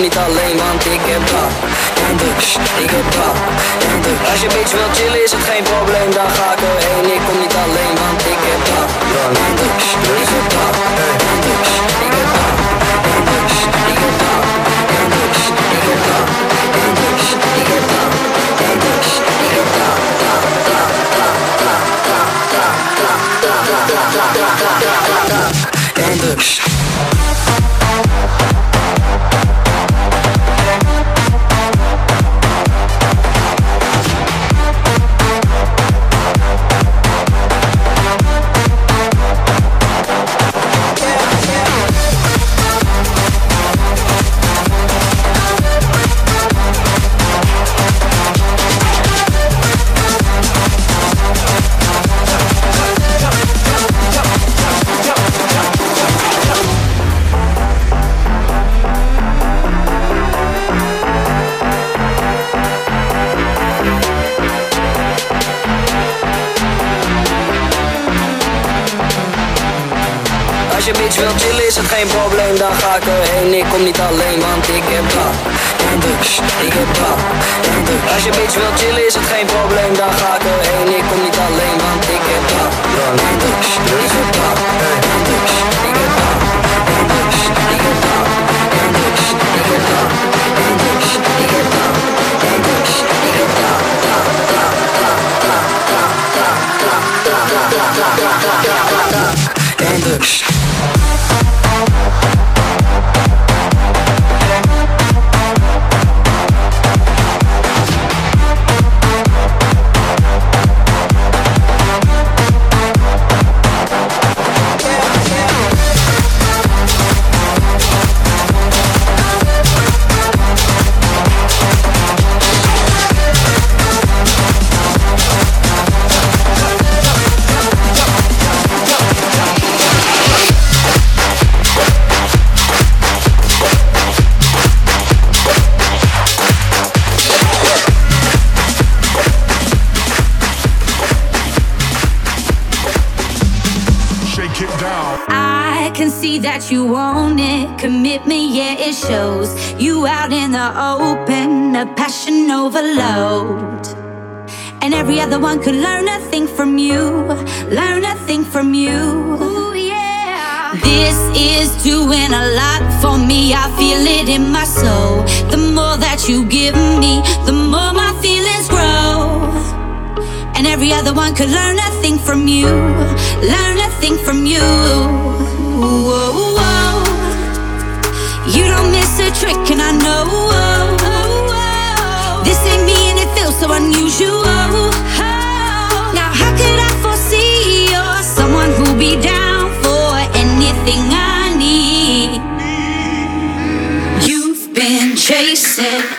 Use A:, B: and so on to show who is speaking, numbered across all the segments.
A: 你的泪 niet alleen, want ik heb
B: could learn a thing from you, learn a thing from you. Ooh, yeah. This is doing a lot for me. I feel it in my soul. The more that you give me, the more my feelings grow. And every other one could learn a thing from you, learn a thing from you. Whoa, whoa. You don't miss a trick, and I know. Whoa, whoa. This ain't me, and it feels so unusual. said,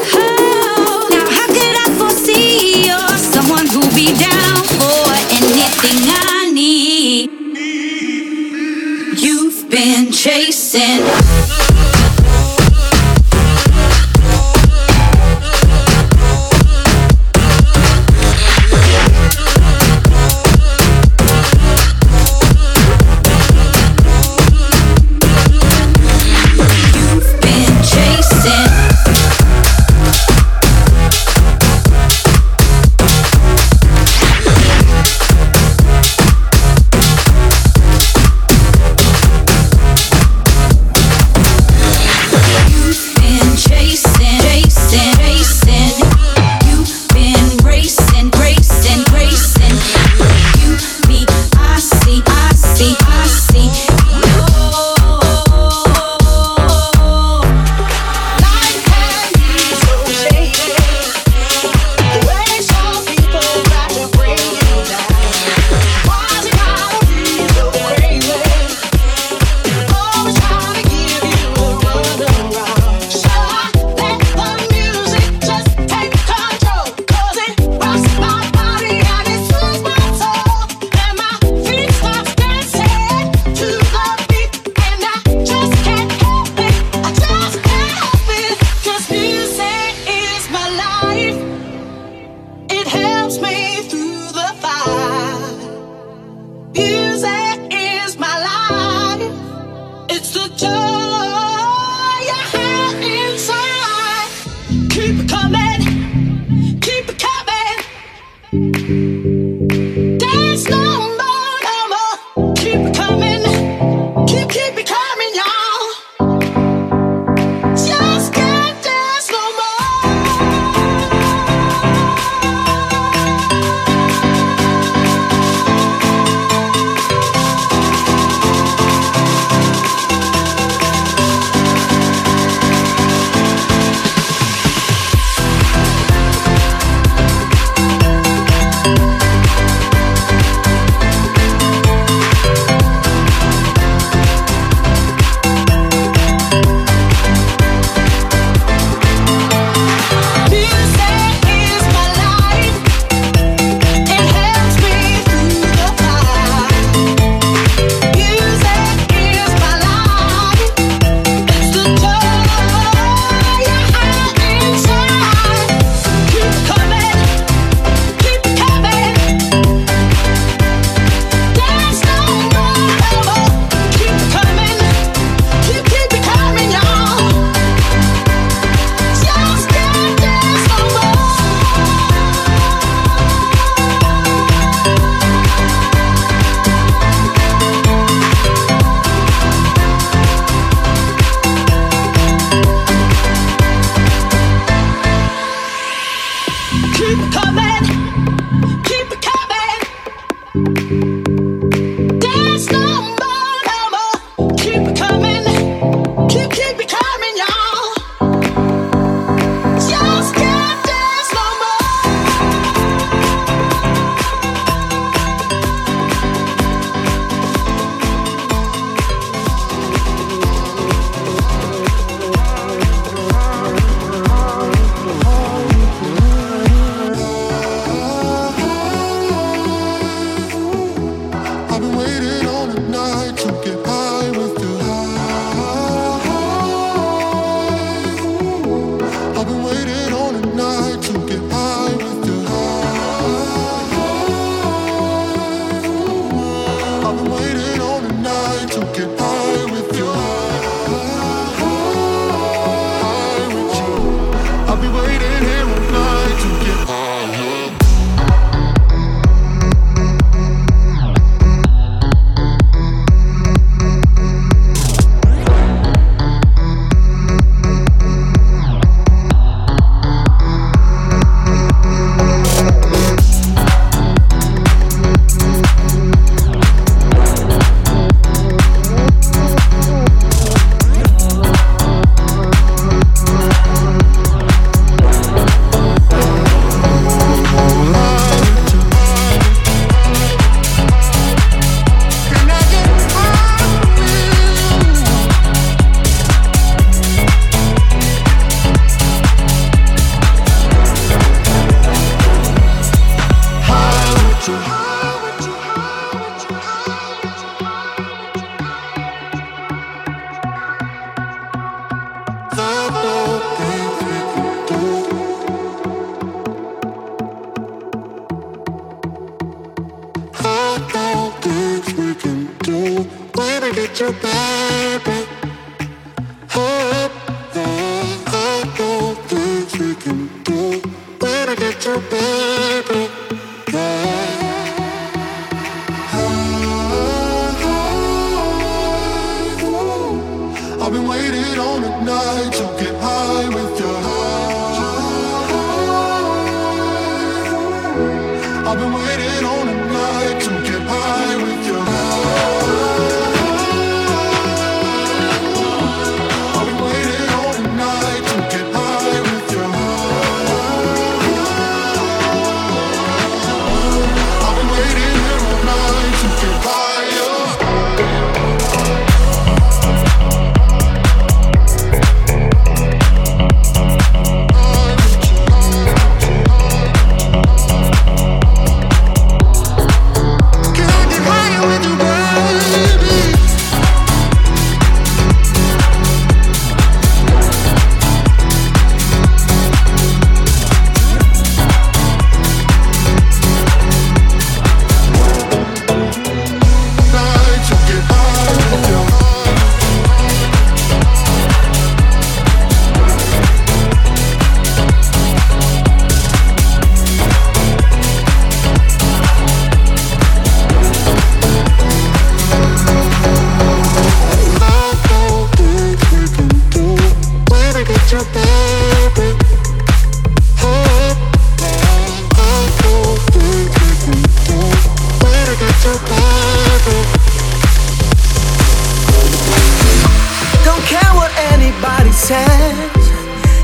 B: I've been waiting on a night to get high with you.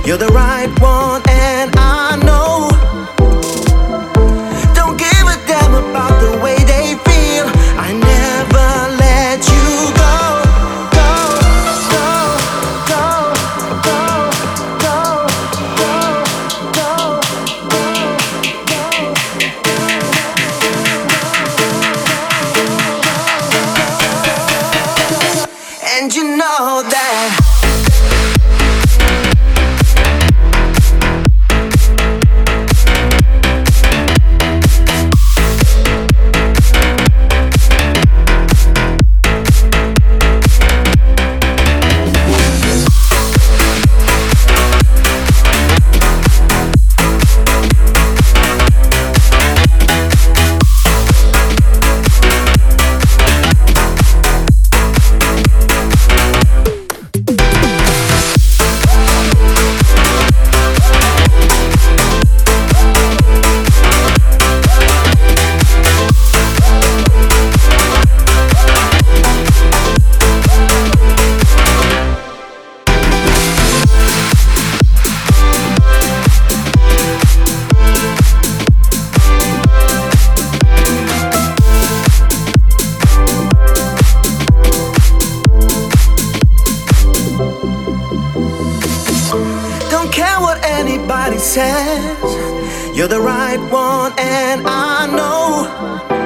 B: You're the right one. chance. You're the right one, and I know.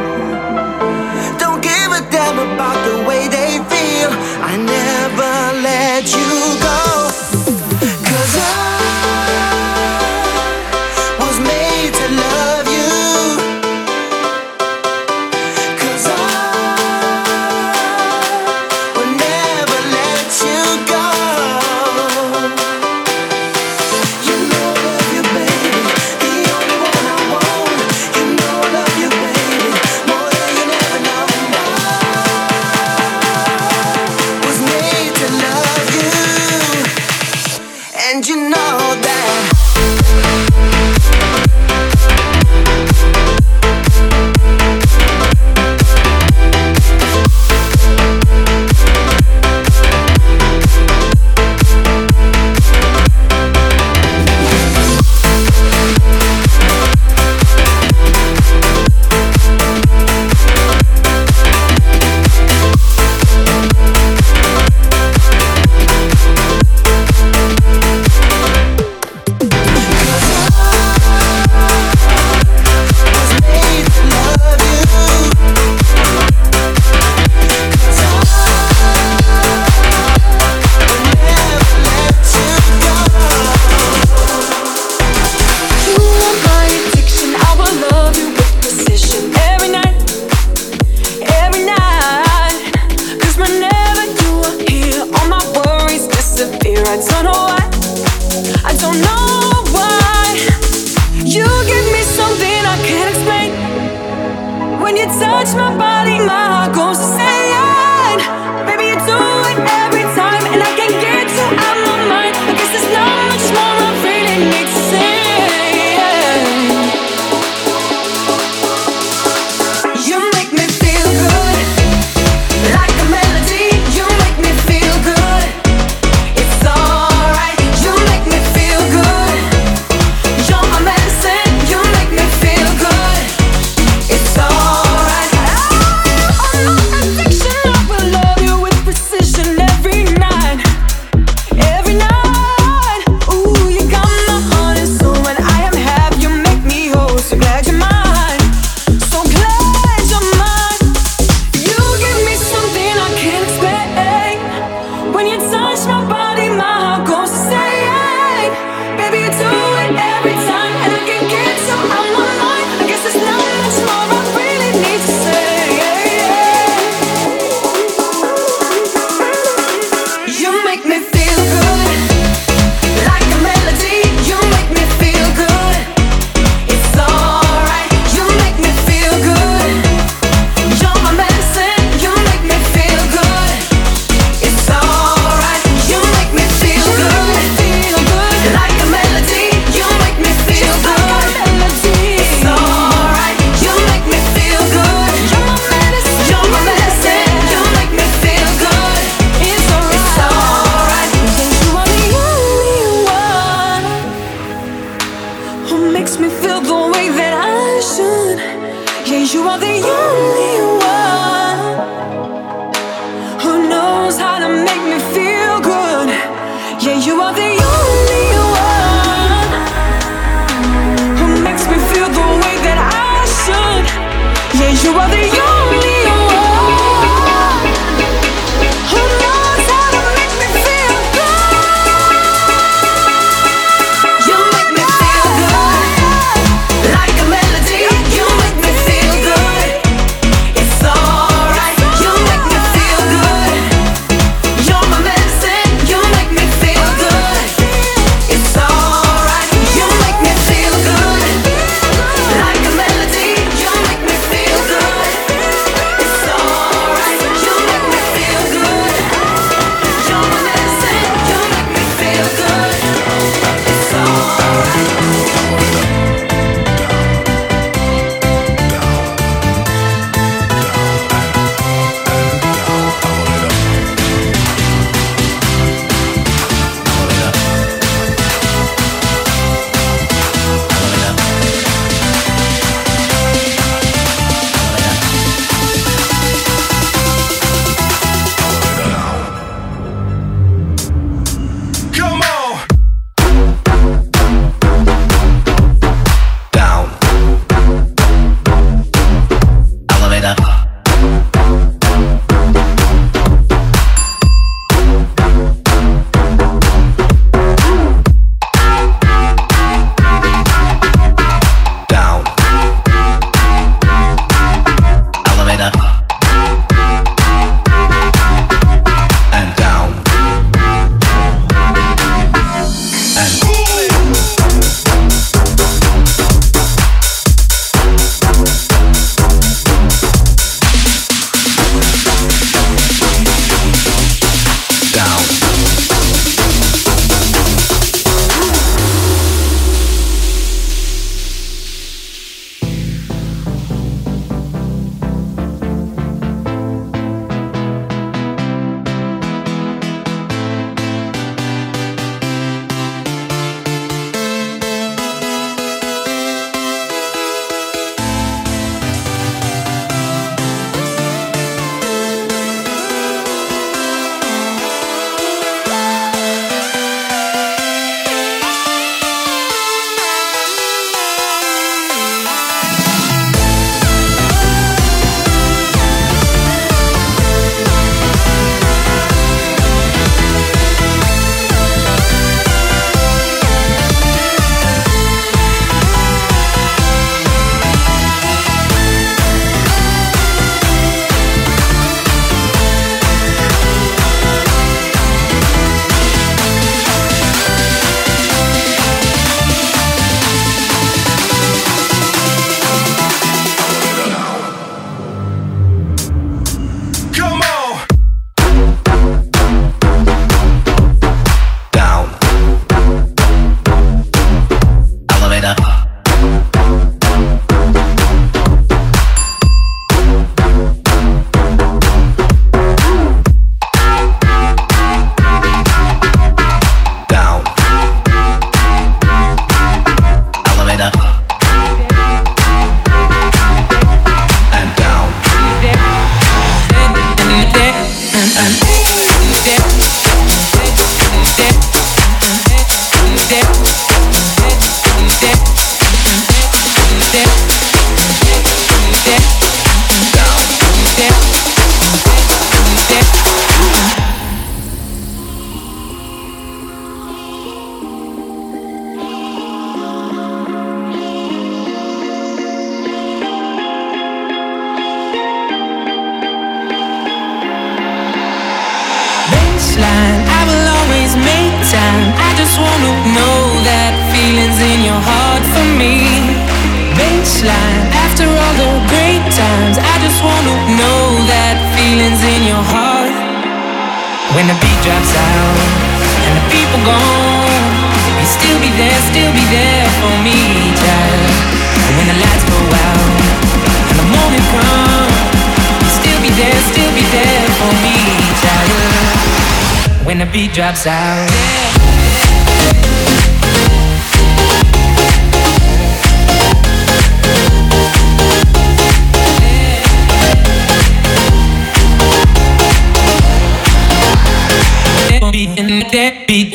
C: Beat and that beat.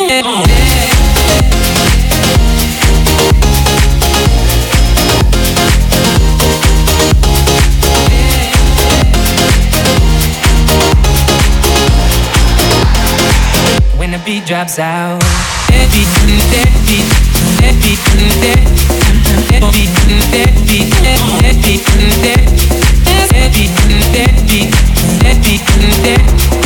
C: When the beat drops out, in heart for me. Baseline, after all the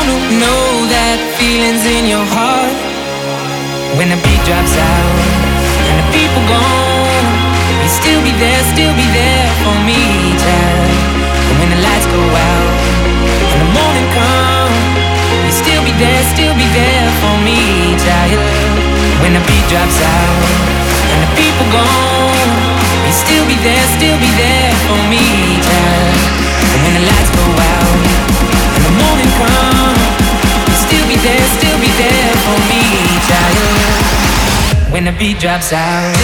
C: wanna know that feeling's in your heart. When the beat drops out and the people gone, you still be there, still be there for me, child. And when the lights go out and the morning comes, you still be there, still be there for me, child. When the beat drops out and the people gone, you still be there, still be there for me, child. And when the lights go out When the beat drops out.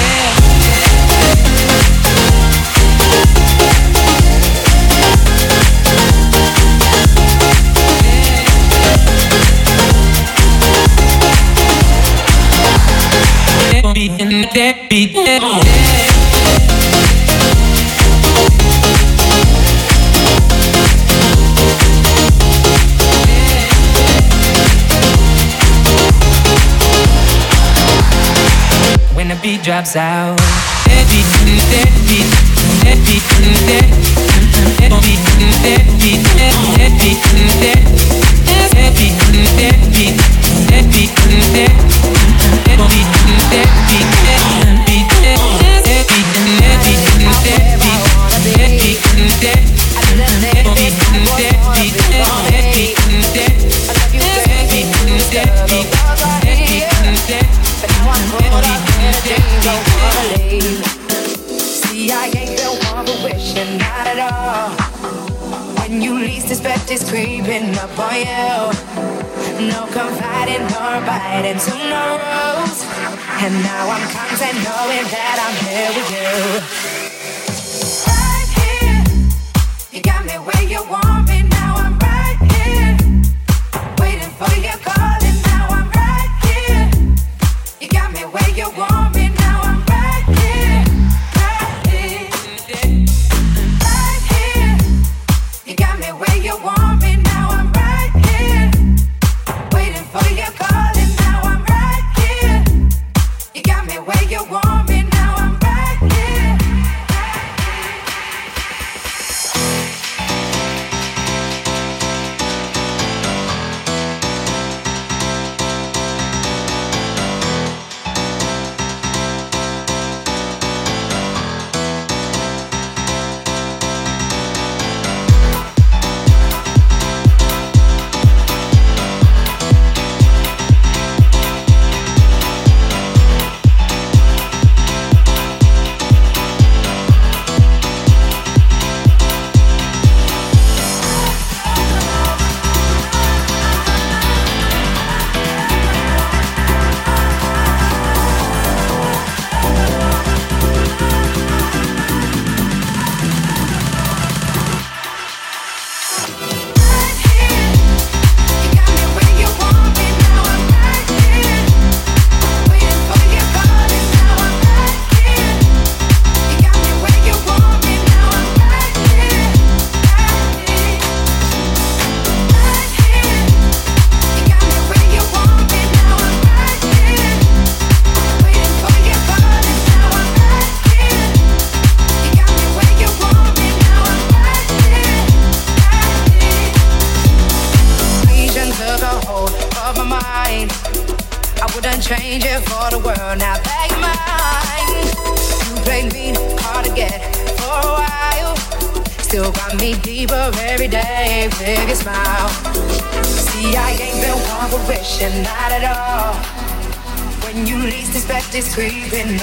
C: beat. When the beat drops out, that beat, that
D: is creeping up on you. No confiding nor biting to no rules. And now I'm content knowing that I'm here with you.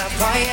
D: Up on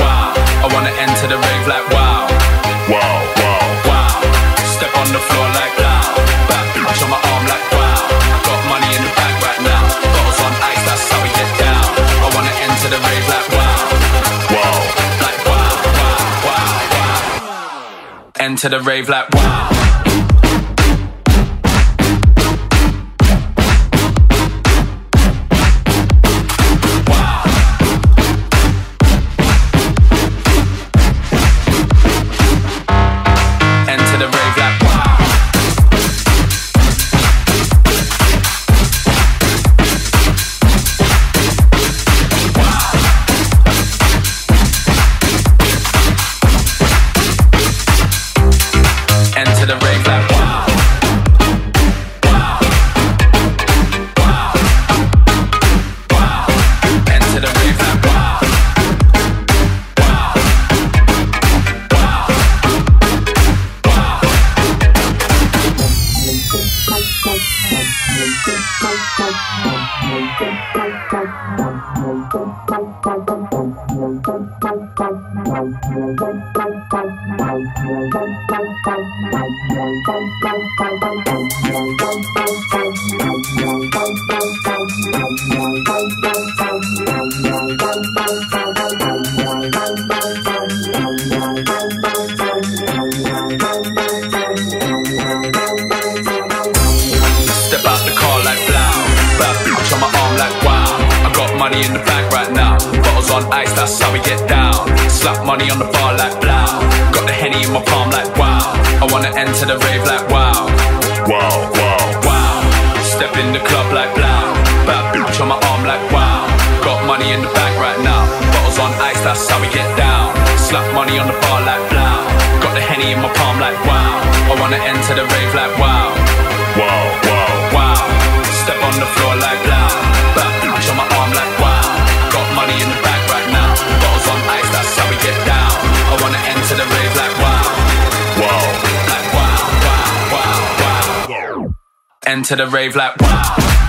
E: enter the rave like wow. Enter the rave like wow.